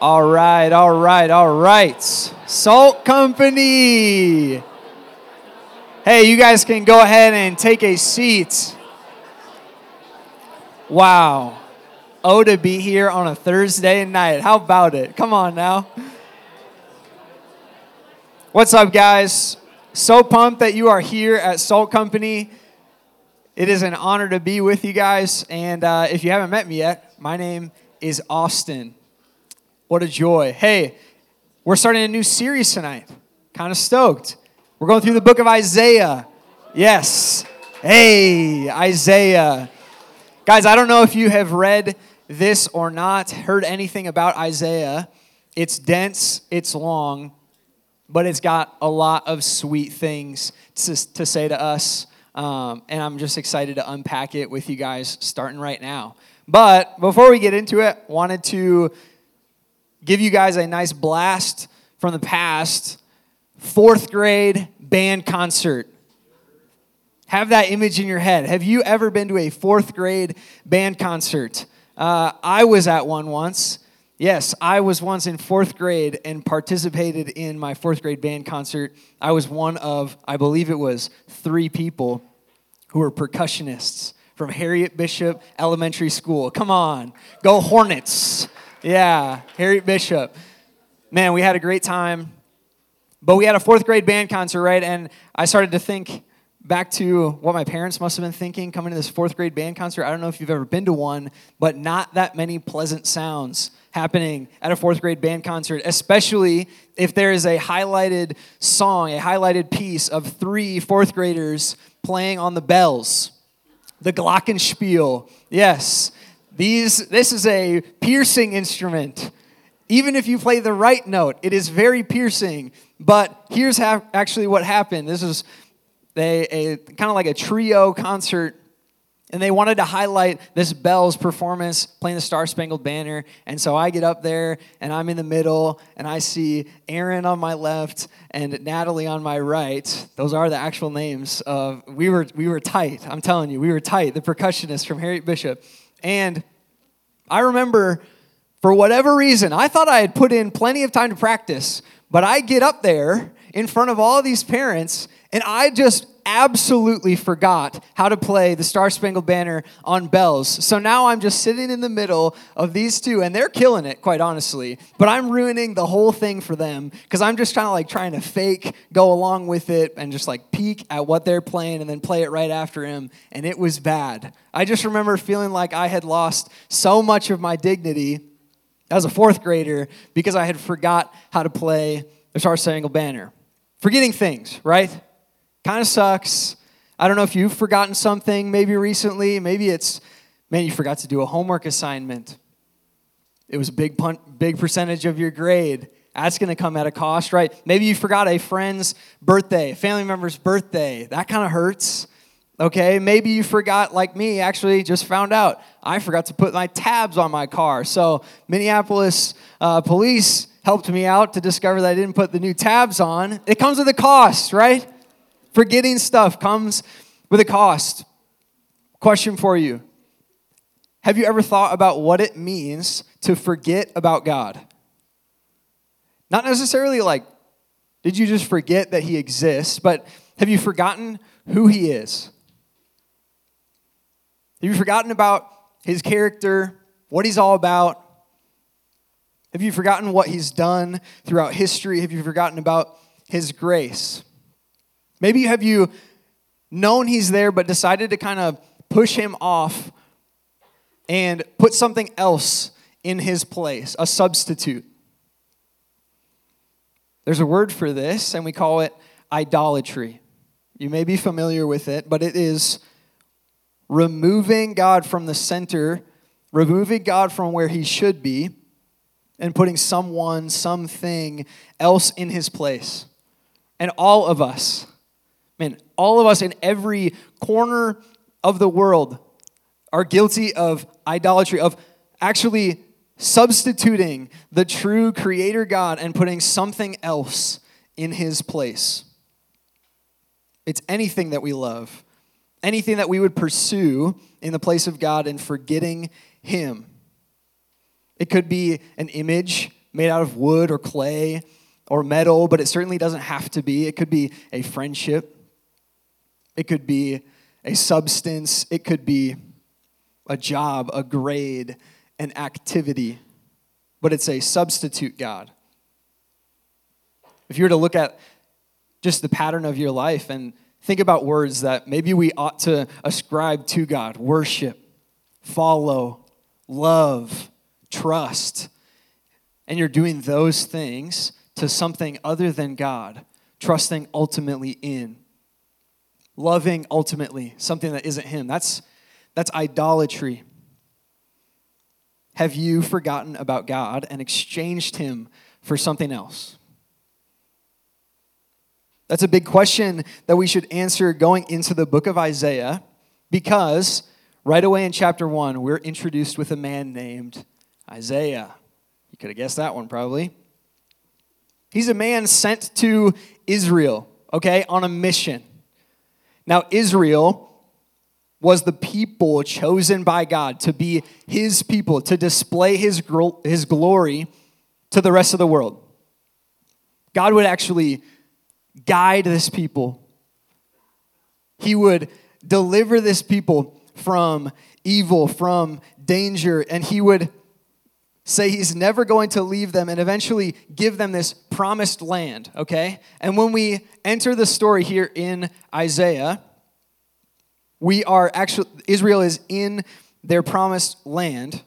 All right, all right, all right. Salt Company. Hey, you guys can go ahead and take a seat. Wow. Oh, to be here on a Thursday night. How about it? Come on now. What's up, guys? So pumped that you are here at Salt Company. It is an honor to be with you guys. And uh, if you haven't met me yet, my name is Austin. What a joy. Hey, we're starting a new series tonight. Kind of stoked. We're going through the book of Isaiah. Yes. Hey, Isaiah. Guys, I don't know if you have read this or not, heard anything about Isaiah. It's dense, it's long, but it's got a lot of sweet things to, to say to us. Um, and I'm just excited to unpack it with you guys starting right now. But before we get into it, wanted to give you guys a nice blast from the past. Fourth grade band concert. Have that image in your head. Have you ever been to a fourth grade band concert? Uh, I was at one once. Yes, I was once in fourth grade and participated in my fourth grade band concert. I was one of, I believe it was, three people who were percussionists from Harriet Bishop Elementary School. Come on, go Hornets. Yeah, Harriet Bishop. Man, we had a great time. But we had a fourth grade band concert, right? And I started to think back to what my parents must have been thinking coming to this fourth grade band concert. I don't know if you've ever been to one, but not that many pleasant sounds happening at a fourth grade band concert, especially if there is a highlighted song, a highlighted piece of three fourth graders playing on the bells. The Glockenspiel. Yes. These, this is a piercing instrument. Even if you play the right note, it is very piercing. But here's ha- actually what happened. This is a, a kind of like a trio concert and they wanted to highlight this Bells performance playing the Star Spangled Banner. And so I get up there and I'm in the middle and I see Aaron on my left and Natalie on my right. Those are the actual names of we were we were tight. I'm telling you, we were tight. The percussionist from Harriet Bishop. And I remember, for whatever reason, I thought I had put in plenty of time to practice, but I get up there in front of all these parents, and I just absolutely forgot how to play the Star Spangled Banner on bells. So now I'm just sitting in the middle of these two, and they're killing it, quite honestly. But I'm ruining the whole thing for them because I'm just kind of like trying to fake go along with it and just like peek at what they're playing and then play it right after him. And it was bad. I just remember feeling like I had lost so much of my dignity as a fourth grader because I had forgot how to play the Star Spangled Banner. Forgetting things, right? Kind of sucks. I don't know if you've forgotten something maybe recently. Maybe it's, man, you forgot to do a homework assignment. It was a big, pun- big percentage of your grade. That's going to come at a cost, right? Maybe you forgot a friend's birthday, family member's birthday. That kind of hurts. Okay, maybe you forgot, like me, actually just found out I forgot to put my tabs on my car. So, Minneapolis uh, police helped me out to discover that I didn't put the new tabs on. It comes with a cost, right? Forgetting stuff comes with a cost. Question for you Have you ever thought about what it means to forget about God? Not necessarily like, did you just forget that He exists, but have you forgotten who He is? Have you forgotten about His character, what He's all about? Have you forgotten what He's done throughout history? Have you forgotten about His grace? Maybe have you known he's there but decided to kind of push him off and put something else in his place, a substitute. There's a word for this, and we call it idolatry. You may be familiar with it, but it is removing God from the center, removing God from where he should be, and putting someone, something else in his place. And all of us, Man, all of us in every corner of the world are guilty of idolatry, of actually substituting the true creator God and putting something else in his place. It's anything that we love, anything that we would pursue in the place of God and forgetting him. It could be an image made out of wood or clay or metal, but it certainly doesn't have to be. It could be a friendship, it could be a substance, it could be a job, a grade, an activity, but it's a substitute God. If you were to look at just the pattern of your life and think about words that maybe we ought to ascribe to God worship, follow, love, trust, and you're doing those things to something other than God, trusting ultimately in, loving ultimately something that isn't Him. That's, that's idolatry. Have you forgotten about God and exchanged Him for something else? That's a big question that we should answer going into the book of Isaiah because right away in chapter 1, we're introduced with a man named Isaiah. You could have guessed that one probably. He's a man sent to Israel, okay, on a mission. Now, Israel was the people chosen by God to be his people, to display his, his glory to the rest of the world. God would actually guide this people. He would deliver this people from evil, from danger, and he would say he's never going to leave them and eventually give them this promised land, okay? And when we enter the story here in Isaiah, we are actually, Israel is in their promised land.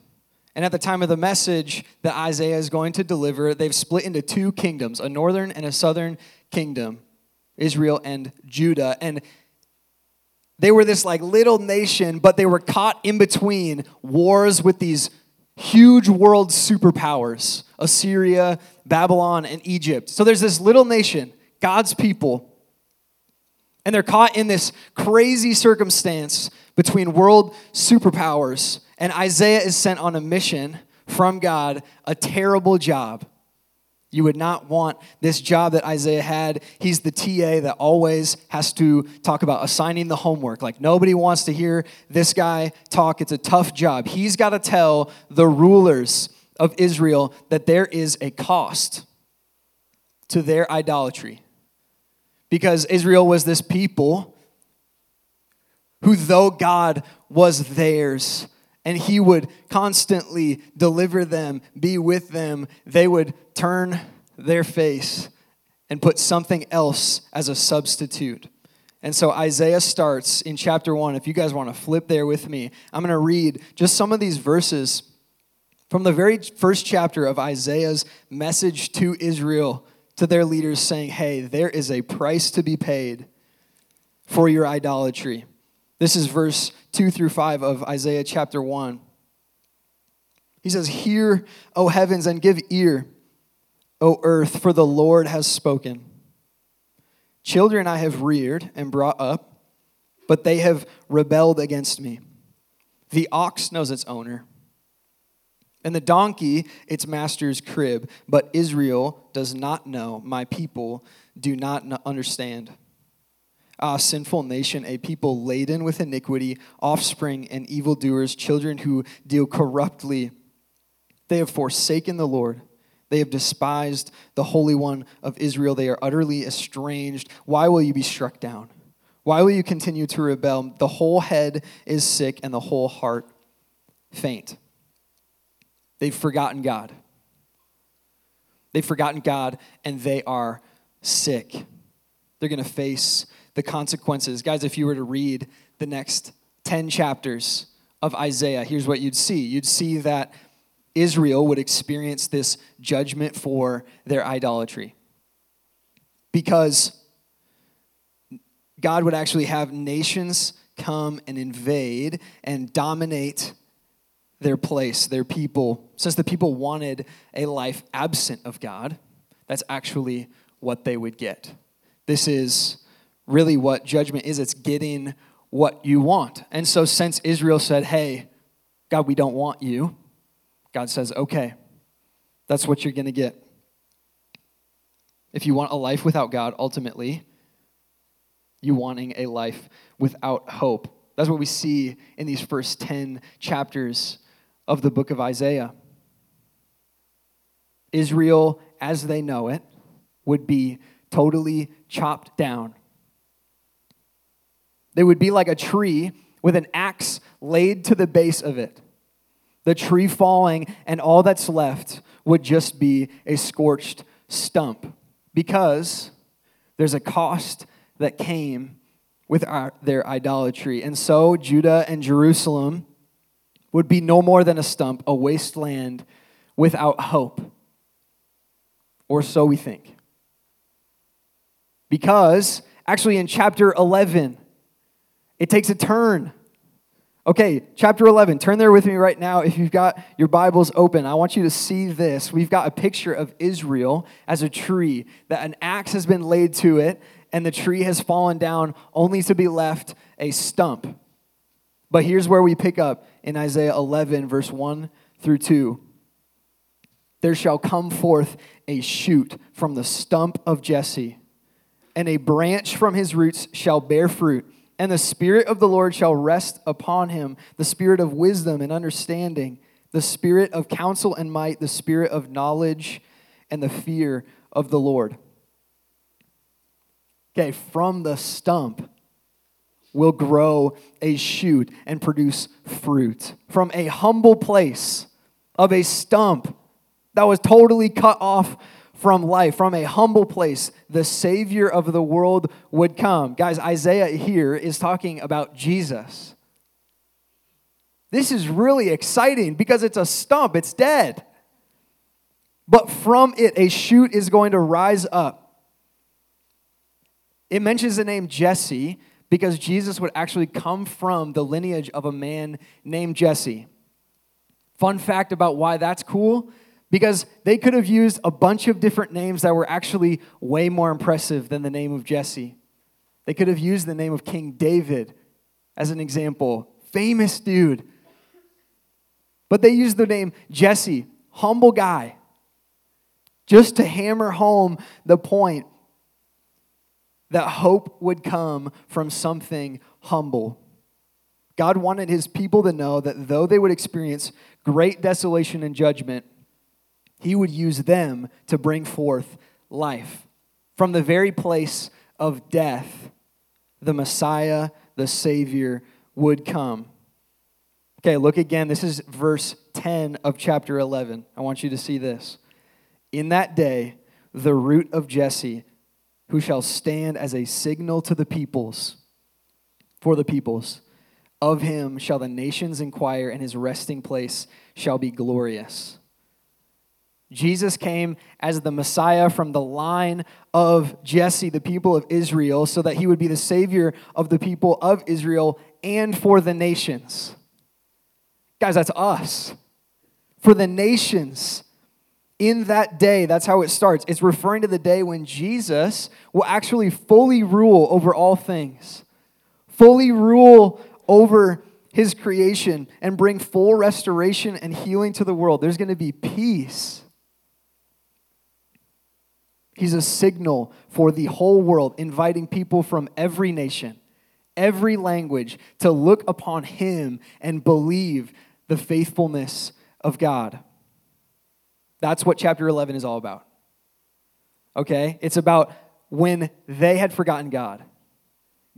And at the time of the message that Isaiah is going to deliver, they've split into two kingdoms, a northern and a southern kingdom, Israel and Judah. And they were this like little nation, but they were caught in between wars with these huge world superpowers Assyria, Babylon, and Egypt. So there's this little nation, God's people, and they're caught in this crazy circumstance between world superpowers. And Isaiah is sent on a mission from God, a terrible job. You would not want this job that Isaiah had. He's the TA that always has to talk about assigning the homework. Like, nobody wants to hear this guy talk. It's a tough job. He's got to tell the rulers of Israel that there is a cost to their idolatry. Because Israel was this people who, though God was theirs, and he would constantly deliver them, be with them. They would turn their face and put something else as a substitute. And so Isaiah starts in chapter 1. If you guys want to flip there with me, I'm going to read just some of these verses from the very first chapter of Isaiah's message to Israel, to their leaders, saying, Hey, there is a price to be paid for your idolatry. This is verse 2 through 5 of Isaiah chapter 1. He says, Hear, O heavens, and give ear, O earth, for the Lord has spoken. Children I have reared and brought up, but they have rebelled against me. The ox knows its owner, and the donkey its master's crib, but Israel does not know. My people do not understand Ah, sinful nation, a people laden with iniquity, offspring and evildoers, children who deal corruptly. They have forsaken the Lord. They have despised the Holy One of Israel. They are utterly estranged. Why will you be struck down? Why will you continue to rebel? The whole head is sick and the whole heart faint. They've forgotten God. They've forgotten God and they are sick. They're going to face the consequences. Guys, if you were to read the next 10 chapters of Isaiah, here's what you'd see you'd see that Israel would experience this judgment for their idolatry. Because God would actually have nations come and invade and dominate their place, their people. Since the people wanted a life absent of God, that's actually what they would get. This is really what judgment is it's getting what you want. And so, since Israel said, Hey, God, we don't want you, God says, Okay, that's what you're going to get. If you want a life without God, ultimately, you wanting a life without hope. That's what we see in these first 10 chapters of the book of Isaiah. Israel, as they know it, would be totally chopped down. They would be like a tree with an axe laid to the base of it. The tree falling, and all that's left would just be a scorched stump because there's a cost that came with our, their idolatry. And so Judah and Jerusalem would be no more than a stump, a wasteland without hope. Or so we think. Because actually, in chapter 11, it takes a turn. Okay, chapter 11. Turn there with me right now. If you've got your Bibles open, I want you to see this. We've got a picture of Israel as a tree, that an axe has been laid to it, and the tree has fallen down only to be left a stump. But here's where we pick up in Isaiah 11, verse 1 through 2. There shall come forth a shoot from the stump of Jesse, and a branch from his roots shall bear fruit and the Spirit of the Lord shall rest upon him the Spirit of wisdom and understanding, the Spirit of counsel and might, the Spirit of knowledge and the fear of the Lord. Okay, from the stump will grow a shoot and produce fruit. From a humble place of a stump that was totally cut off from life, from a humble place, the Savior of the world would come. Guys, Isaiah here is talking about Jesus. This is really exciting because it's a stump, it's dead. But from it, a shoot is going to rise up. It mentions the name Jesse because Jesus would actually come from the lineage of a man named Jesse. Fun fact about why that's cool because they could have used a bunch of different names that were actually way more impressive than the name of Jesse. They could have used the name of King David as an example. Famous dude. But they used the name Jesse, humble guy, just to hammer home the point that hope would come from something humble. God wanted his people to know that though they would experience great desolation and judgment, he would use them to bring forth life. From the very place of death, the Messiah, the Savior, would come. Okay, look again. This is verse 10 of chapter 11. I want you to see this. In that day, the root of Jesse, who shall stand as a signal to the peoples, for the peoples, of him shall the nations inquire, and his resting place shall be glorious. Jesus came as the Messiah from the line of Jesse, the people of Israel, so that he would be the Savior of the people of Israel and for the nations. Guys, that's us. For the nations. In that day, that's how it starts. It's referring to the day when Jesus will actually fully rule over all things, fully rule over his creation, and bring full restoration and healing to the world. There's going to be peace He's a signal for the whole world, inviting people from every nation, every language to look upon him and believe the faithfulness of God. That's what chapter 11 is all about. Okay? It's about when they had forgotten God.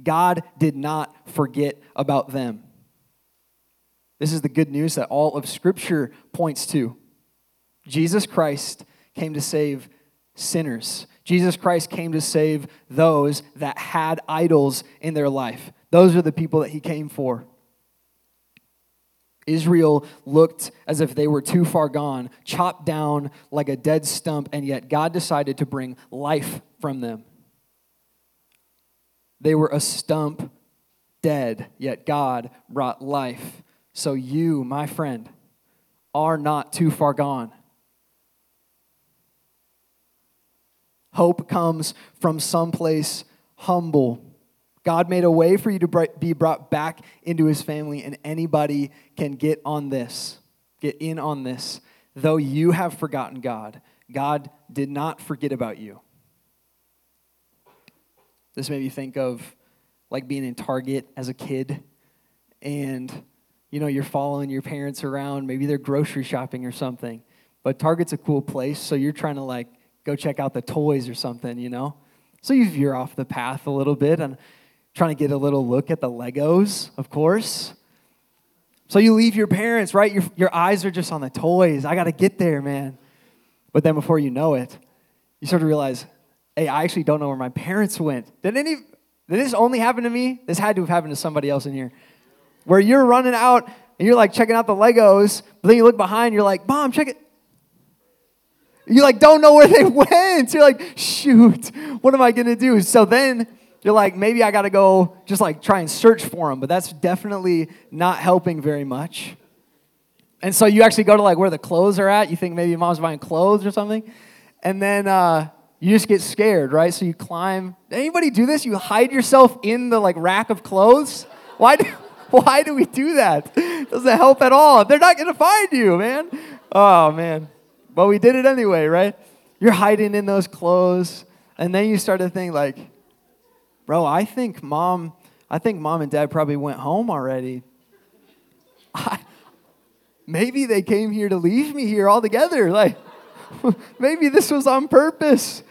God did not forget about them. This is the good news that all of Scripture points to. Jesus Christ came to save sinners. Jesus Christ came to save those that had idols in their life. Those are the people that he came for. Israel looked as if they were too far gone, chopped down like a dead stump, and yet God decided to bring life from them. They were a stump dead, yet God brought life. So you, my friend, are not too far gone. Hope comes from someplace humble. God made a way for you to be brought back into his family, and anybody can get on this, get in on this. Though you have forgotten God, God did not forget about you. This made me think of like being in Target as a kid, and you know, you're following your parents around, maybe they're grocery shopping or something, but Target's a cool place, so you're trying to like go check out the toys or something, you know? So you veer off the path a little bit and trying to get a little look at the Legos, of course. So you leave your parents, right? Your, your eyes are just on the toys. I got to get there, man. But then before you know it, you start to realize, hey, I actually don't know where my parents went. Did any did this only happen to me? This had to have happened to somebody else in here. Where you're running out and you're like checking out the Legos, but then you look behind, you're like, Mom, check it. You like don't know where they went. You're like, shoot, what am I gonna do? So then you're like, maybe I gotta go just like try and search for them, but that's definitely not helping very much. And so you actually go to like where the clothes are at. You think maybe mom's buying clothes or something. And then uh, you just get scared, right? So you climb. Anybody do this? You hide yourself in the like rack of clothes? Why do, why do we do that? Doesn't help at all. They're not gonna find you, man. Oh man. But we did it anyway, right? You're hiding in those clothes. And then you start to think like, bro, I think mom, I think mom and dad probably went home already. I, maybe they came here to leave me here altogether. Like, maybe this was on purpose.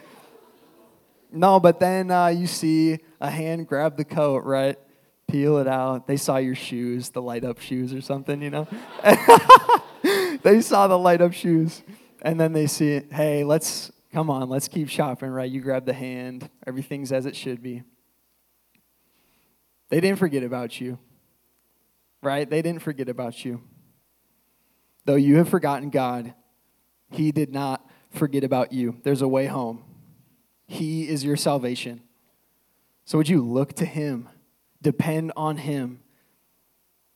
No, but then uh, you see a hand grab the coat, right? Peel it out. They saw your shoes, the light up shoes or something, you know? they saw the light up shoes. And then they see, hey, let's, come on, let's keep shopping, right? You grab the hand, everything's as it should be. They didn't forget about you, right? They didn't forget about you. Though you have forgotten God, He did not forget about you. There's a way home. He is your salvation. So would you look to Him, depend on Him,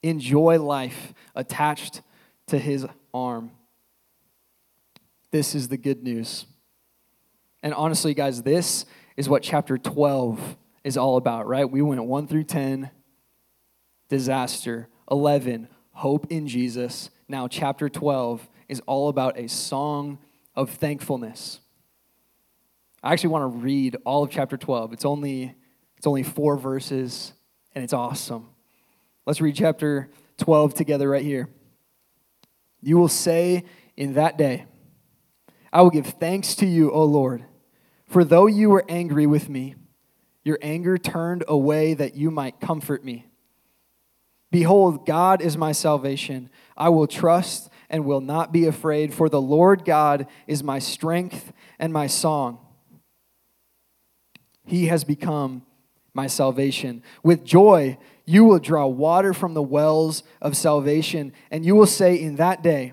enjoy life attached to His arm? This is the good news. And honestly, guys, this is what chapter 12 is all about, right? We went 1 through 10, disaster. 11, hope in Jesus. Now, chapter 12 is all about a song of thankfulness. I actually want to read all of chapter 12. It's only, it's only four verses, and it's awesome. Let's read chapter 12 together right here. You will say in that day, I will give thanks to you, O Lord, for though you were angry with me, your anger turned away that you might comfort me. Behold, God is my salvation. I will trust and will not be afraid, for the Lord God is my strength and my song. He has become my salvation. With joy, you will draw water from the wells of salvation, and you will say in that day,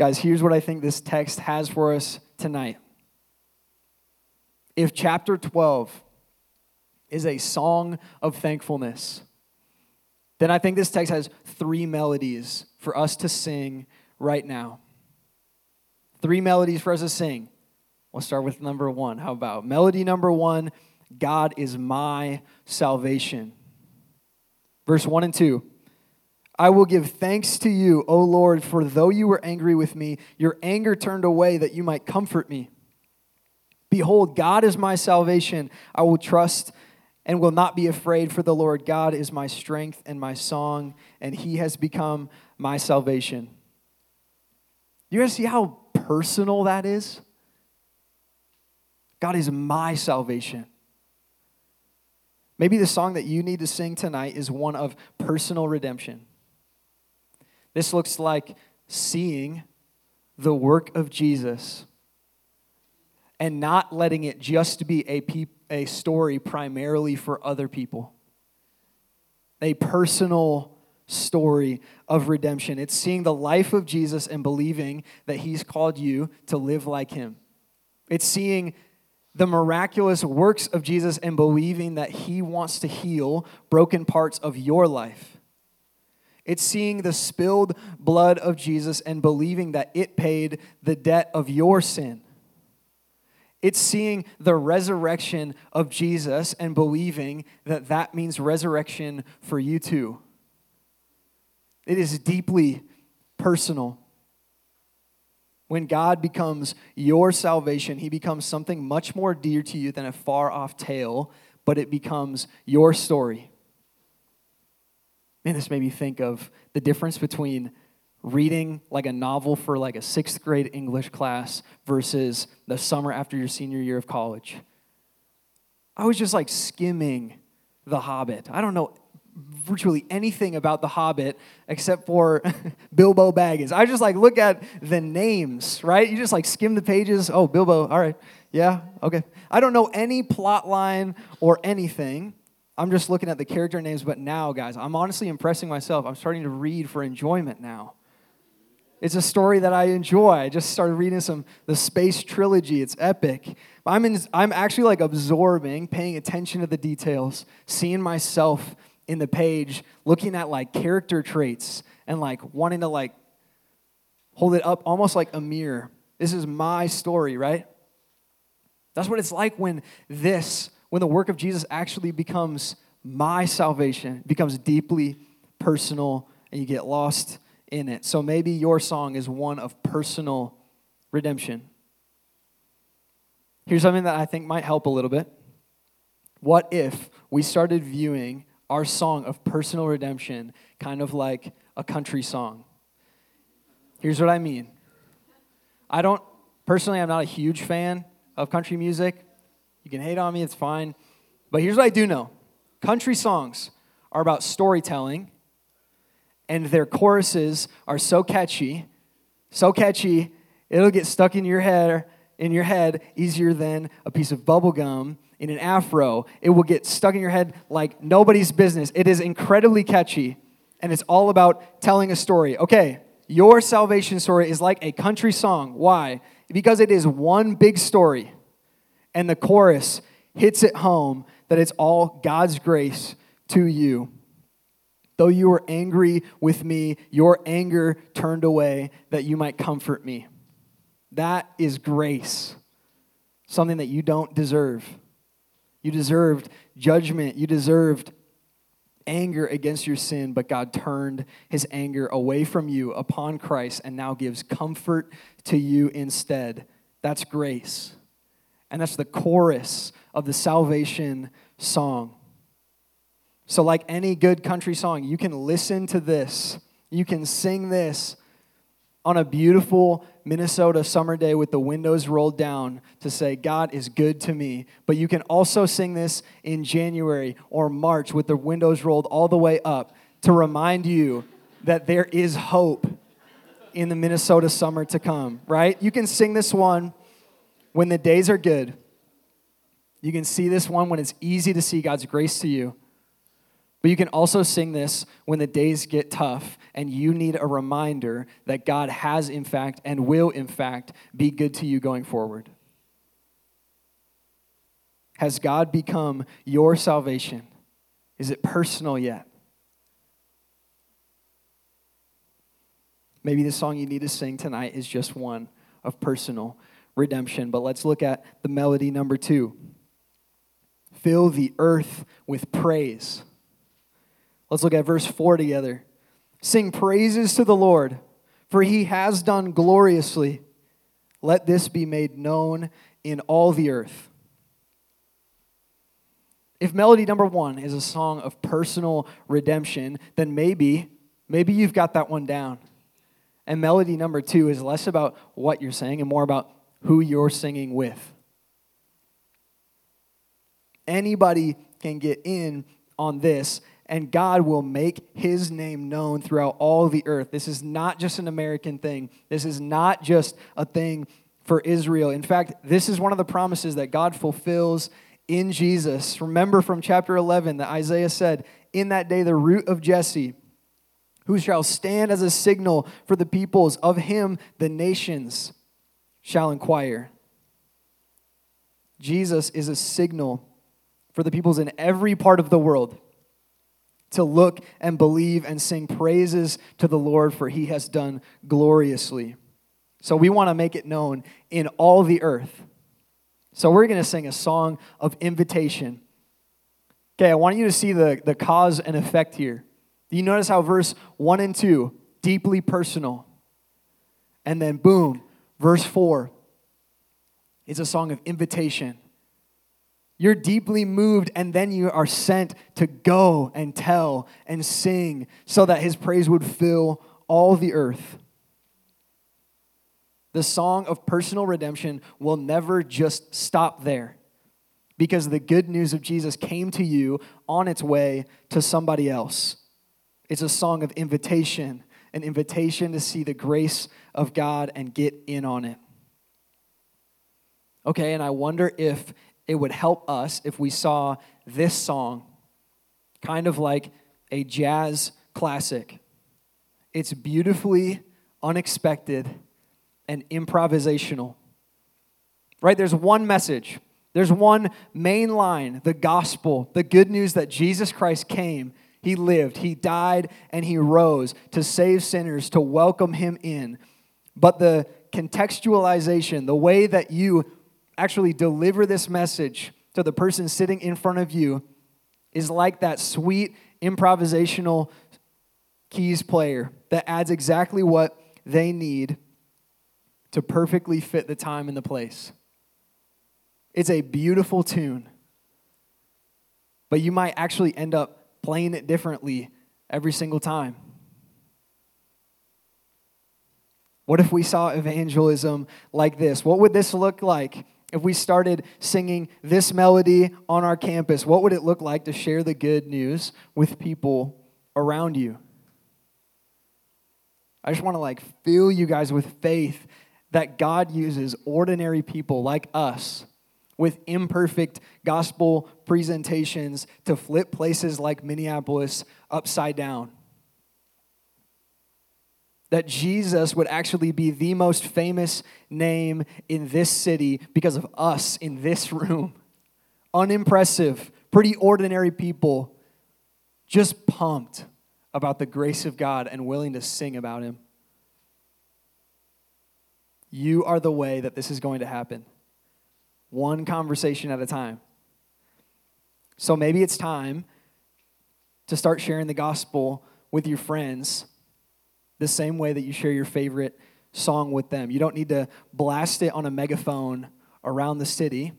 Guys, here's what I think this text has for us tonight. If chapter 12 is a song of thankfulness, then I think this text has three melodies for us to sing right now. Three melodies for us to sing. We'll start with number one. How about melody number one? God is my salvation. Verse 1 and 2. I will give thanks to you, O Lord, for though you were angry with me, your anger turned away that you might comfort me. Behold, God is my salvation. I will trust and will not be afraid, for the Lord God is my strength and my song, and he has become my salvation. You guys see how personal that is? God is my salvation. Maybe the song that you need to sing tonight is one of personal redemption. This looks like seeing the work of Jesus and not letting it just be a, pe- a story primarily for other people. A personal story of redemption. It's seeing the life of Jesus and believing that he's called you to live like him. It's seeing the miraculous works of Jesus and believing that he wants to heal broken parts of your life. It's seeing the spilled blood of Jesus and believing that it paid the debt of your sin. It's seeing the resurrection of Jesus and believing that that means resurrection for you too. It is deeply personal. When God becomes your salvation, He becomes something much more dear to you than a far off tale, but it becomes your story. Man, this made me think of the difference between reading like a novel for like a sixth grade English class versus the summer after your senior year of college. I was just like skimming The Hobbit. I don't know virtually anything about The Hobbit except for Bilbo Baggins. I just like look at the names, right? You just like skim the pages. Oh, Bilbo, all right. Yeah, okay. I don't know any plot line or anything. I'm just looking at the character names, but now, guys, I'm honestly impressing myself. I'm starting to read for enjoyment now. It's a story that I enjoy. I just started reading some the space trilogy. It's epic. I'm in, I'm actually like absorbing, paying attention to the details, seeing myself in the page, looking at like character traits and like wanting to like hold it up almost like a mirror. This is my story, right? That's what it's like when this, when the work of Jesus actually becomes my salvation, becomes deeply personal, and you get lost in it. So maybe your song is one of personal redemption. Here's something that I think might help a little bit. What if we started viewing our song of personal redemption kind of like a country song? Here's what I mean. I don't, personally, I'm not a huge fan of country music. You can hate on me, it's fine. But here's what I do know country songs are about storytelling and their choruses are so catchy, so catchy, it'll get stuck in your head in your head easier than a piece of bubble gum in an afro. It will get stuck in your head like nobody's business. It is incredibly catchy, and it's all about telling a story. Okay, your salvation story is like a country song. Why? Because it is one big story, and the chorus hits it home that it's all God's grace to you. Though you were angry with me, your anger turned away that you might comfort me. That is grace, something that you don't deserve. You deserved judgment, you deserved anger against your sin, but God turned his anger away from you upon Christ and now gives comfort to you instead. That's grace. And that's the chorus of the salvation song. So, like any good country song, you can listen to this, you can sing this on a beautiful Minnesota summer day with the windows rolled down to say, God is good to me. But you can also sing this in January or March with the windows rolled all the way up to remind you that there is hope in the Minnesota summer to come, right? You can sing this one when the days are good. You can see this one when it's easy to see God's grace to you. But you can also sing this when the days get tough and you need a reminder that God has, in fact, and will, in fact, be good to you going forward. Has God become your salvation? Is it personal yet? Maybe the song you need to sing tonight is just one of personal redemption. But let's look at the melody number two Fill the earth with praise. Let's look at verse 4 together. Sing praises to the Lord, for he has done gloriously. Let this be made known in all the earth. If melody number one is a song of personal redemption, then maybe, maybe you've got that one down. And melody number two is less about what you're saying and more about who you're singing with. Anybody can get in on this and God will make his name known throughout all the earth. This is not just an American thing, this is not just a thing for Israel. In fact, this is one of the promises that God fulfills in Jesus. Remember from chapter 11 that Isaiah said, In that day, the root of Jesse, who shall stand as a signal for the peoples, of him the nations shall inquire. Jesus is a signal for the peoples in every part of the world to look and believe and sing praises to the Lord, for he has done gloriously. So we want to make it known in all the earth. So we're going to sing a song of invitation. Okay, I want you to see the, the cause and effect here. Do you notice how verse 1 and 2, deeply personal? And then, boom, verse 4, is a song of invitation. You're deeply moved, and then you are sent to go and tell and sing so that his praise would fill all the earth. The song of personal redemption will never just stop there because the good news of Jesus came to you on its way to somebody else. It's a song of invitation, an invitation to see the grace of God and get in on it. Okay, and I wonder if it would help us if we saw this song kind of like a jazz classic. It's beautifully unexpected and improvisational. Right? There's one message, there's one main line the gospel, the good news that Jesus Christ came, He lived, He died, and He rose to save sinners, to welcome Him in. But the contextualization, the way that you actually deliver this message to the person sitting in front of you, is like that sweet improvisational keys player that adds exactly what they need to perfectly fit the time and the place. It's a beautiful tune, but you might actually end up playing it differently every single time. What if we saw evangelism like this? What would this look like if we started singing this melody on our campus? What would it look like to share the good news with people around you? I just want to like fill you guys with faith that God uses ordinary people like us with imperfect gospel presentations to flip places like Minneapolis upside down. That Jesus would actually be the most famous name in this city because of us in this room. Unimpressive, pretty ordinary people, just pumped about the grace of God and willing to sing about Him. You are the way that this is going to happen, one conversation at a time. So maybe it's time to start sharing the gospel with your friends the same way that you share your favorite song with them. You don't need to blast it on a megaphone around the city,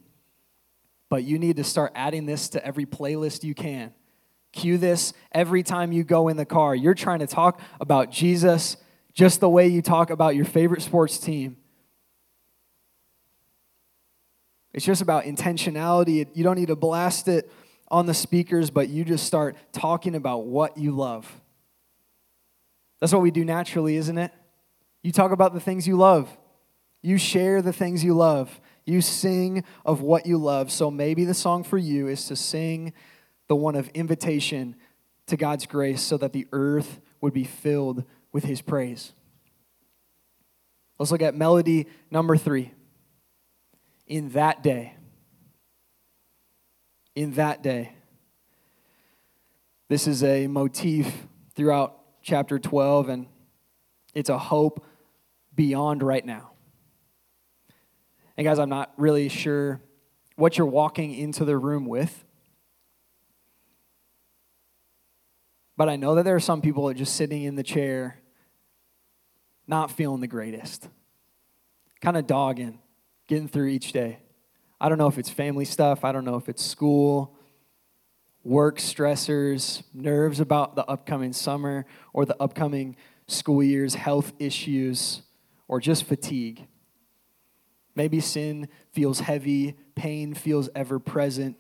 but you need to start adding this to every playlist you can. Cue this every time you go in the car. You're trying to talk about Jesus just the way you talk about your favorite sports team. It's just about intentionality. You don't need to blast it on the speakers, but you just start talking about what you love. That's what we do naturally, isn't it? You talk about the things you love. You share the things you love. You sing of what you love. So maybe the song for you is to sing the one of invitation to God's grace so that the earth would be filled with his praise. Let's look at melody number three in that day. In that day. This is a motif throughout chapter 12, and it's a hope beyond right now. And guys, I'm not really sure what you're walking into the room with. But I know that there are some people that are just sitting in the chair, not feeling the greatest, kind of dogging getting through each day. I don't know if it's family stuff, I don't know if it's school, work stressors, nerves about the upcoming summer or the upcoming school years, health issues, or just fatigue. Maybe sin feels heavy, pain feels ever present,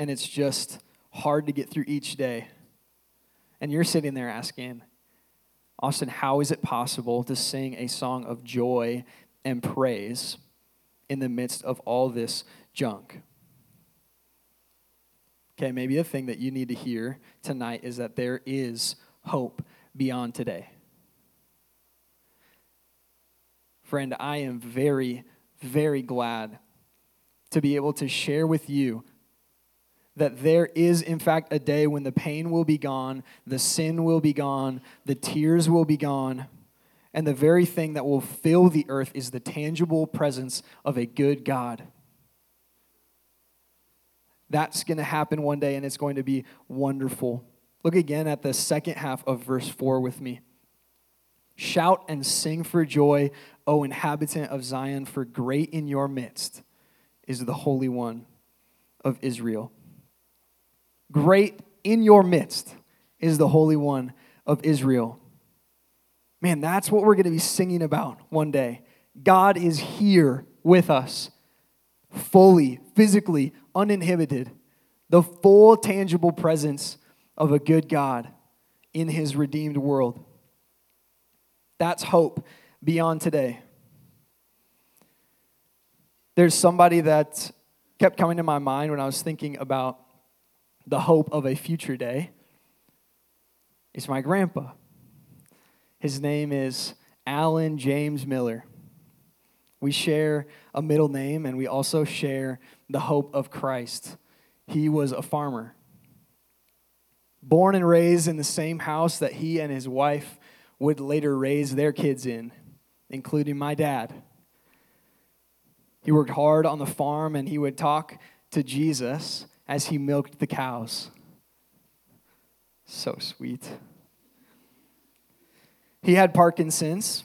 and it's just hard to get through each day. And you're sitting there asking, Austin, how is it possible to sing a song of joy and praise in the midst of all this junk. Okay, maybe the thing that you need to hear tonight is that there is hope beyond today. Friend, I am very, very glad to be able to share with you that there is, in fact, a day when the pain will be gone, the sin will be gone, the tears will be gone And the very thing that will fill the earth is the tangible presence of a good God. That's going to happen one day, and it's going to be wonderful. Look again at the second half of verse 4 with me. Shout and sing for joy, O inhabitant of Zion, for great in your midst is the Holy One of Israel. Great in your midst is the Holy One of Israel. Man, that's what we're going to be singing about one day. God is here with us, fully, physically, uninhibited. The full, tangible presence of a good God in his redeemed world. That's hope beyond today. There's somebody that kept coming to my mind when I was thinking about the hope of a future day. It's my grandpa. His name is Alan James Miller. We share a middle name and we also share the hope of Christ. He was a farmer. Born and raised in the same house that he and his wife would later raise their kids in, including my dad. He worked hard on the farm and he would talk to Jesus as he milked the cows. So sweet. He had Parkinson's,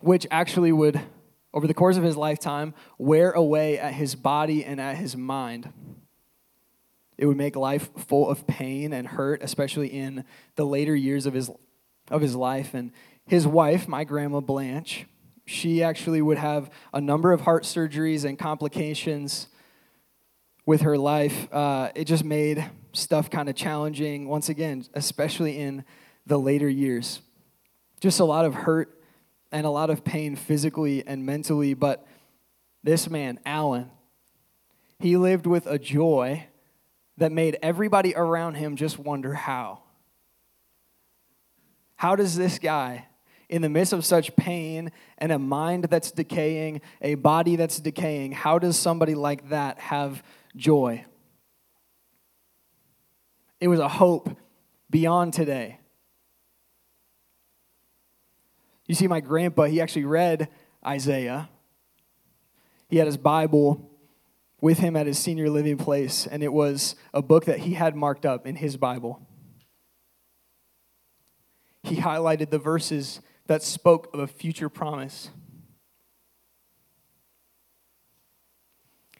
which actually would, over the course of his lifetime, wear away at his body and at his mind. It would make life full of pain and hurt, especially in the later years of his, of his life. And his wife, my grandma Blanche, she actually would have a number of heart surgeries and complications with her life. Uh, it just made stuff kind of challenging, once again, especially in the later years. Just a lot of hurt and a lot of pain physically and mentally. But this man, Alan, he lived with a joy that made everybody around him just wonder how. How does this guy in the midst of such pain and a mind that's decaying, a body that's decaying, how does somebody like that have joy? It was a hope beyond today. You see, my grandpa, he actually read Isaiah. He had his Bible with him at his senior living place, and it was a book that he had marked up in his Bible. He highlighted the verses that spoke of a future promise.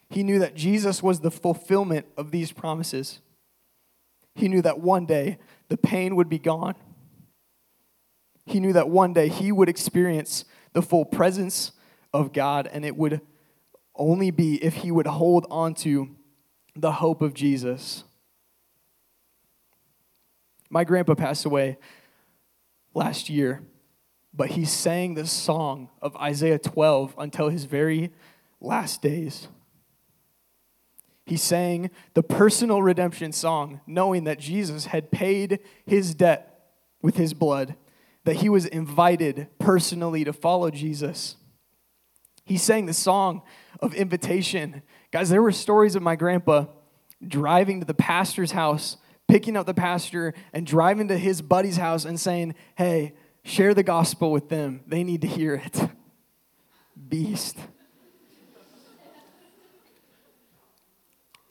He knew that Jesus was the fulfillment of these promises. He knew that one day the pain would be gone. He knew that one day he would experience the full presence of God, and it would only be if he would hold on to the hope of Jesus. My grandpa passed away last year but he sang this song of Isaiah 12 until his very last days. He sang the personal redemption song, knowing that Jesus had paid his debt with his blood, that he was invited personally to follow Jesus. He sang the song of invitation. Guys, there were stories of my grandpa driving to the pastor's house, picking up the pastor, and driving to his buddy's house and saying, Hey, Share the gospel with them. They need to hear it. Beast.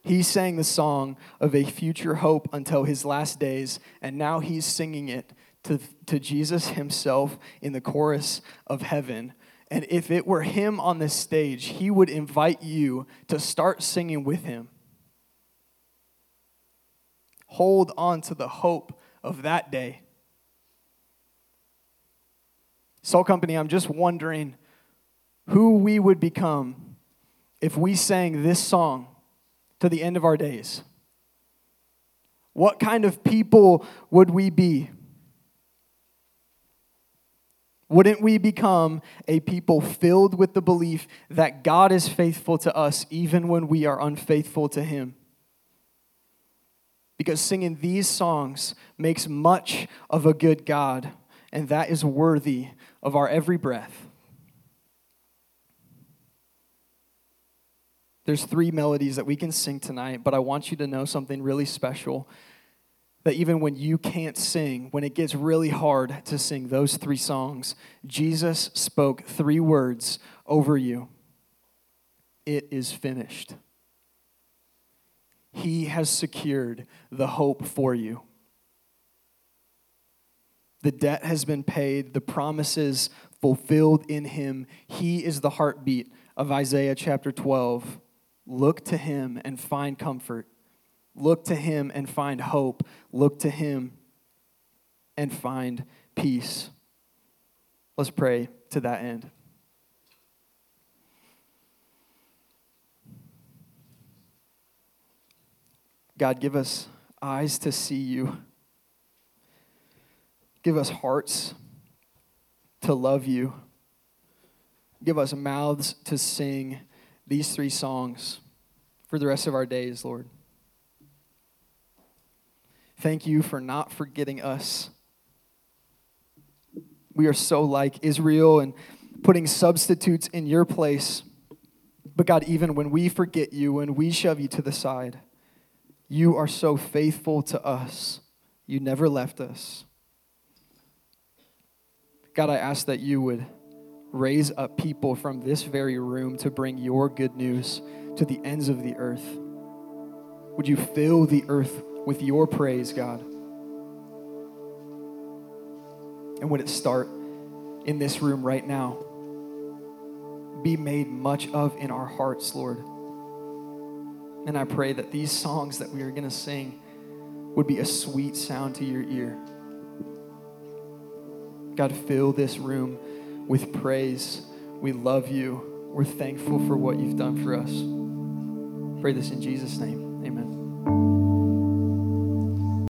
He sang the song of a future hope until his last days, and now he's singing it to, to Jesus himself in the chorus of heaven. And if it were him on the stage, he would invite you to start singing with him. Hold on to the hope of that day. Salt Company, I'm just wondering who we would become if we sang this song to the end of our days. What kind of people would we be? Wouldn't we become a people filled with the belief that God is faithful to us even when we are unfaithful to Him? Because singing these songs makes much of a good God, and that is worthy of our every breath. There's three melodies that we can sing tonight, but I want you to know something really special that even when you can't sing, when it gets really hard to sing those three songs, Jesus spoke three words over you It is finished. He has secured the hope for you. The debt has been paid, the promises fulfilled in him. He is the heartbeat of Isaiah chapter 12. Look to him and find comfort. Look to him and find hope. Look to him and find peace. Let's pray to that end. God, give us eyes to see you. Give us hearts to love you. Give us mouths to sing these three songs for the rest of our days, Lord. Thank you for not forgetting us. We are so like Israel and putting substitutes in your place. But God, even when we forget you, when we shove you to the side, you are so faithful to us. You never left us. God, I ask that you would raise up people from this very room to bring your good news to the ends of the earth. Would you fill the earth with your praise, God? And would it start in this room right now? Be made much of in our hearts, Lord. And I pray that these songs that we are going to sing would be a sweet sound to your ear. God, fill this room with praise. We love you. We're thankful for what you've done for us. Pray this in Jesus' name. Amen.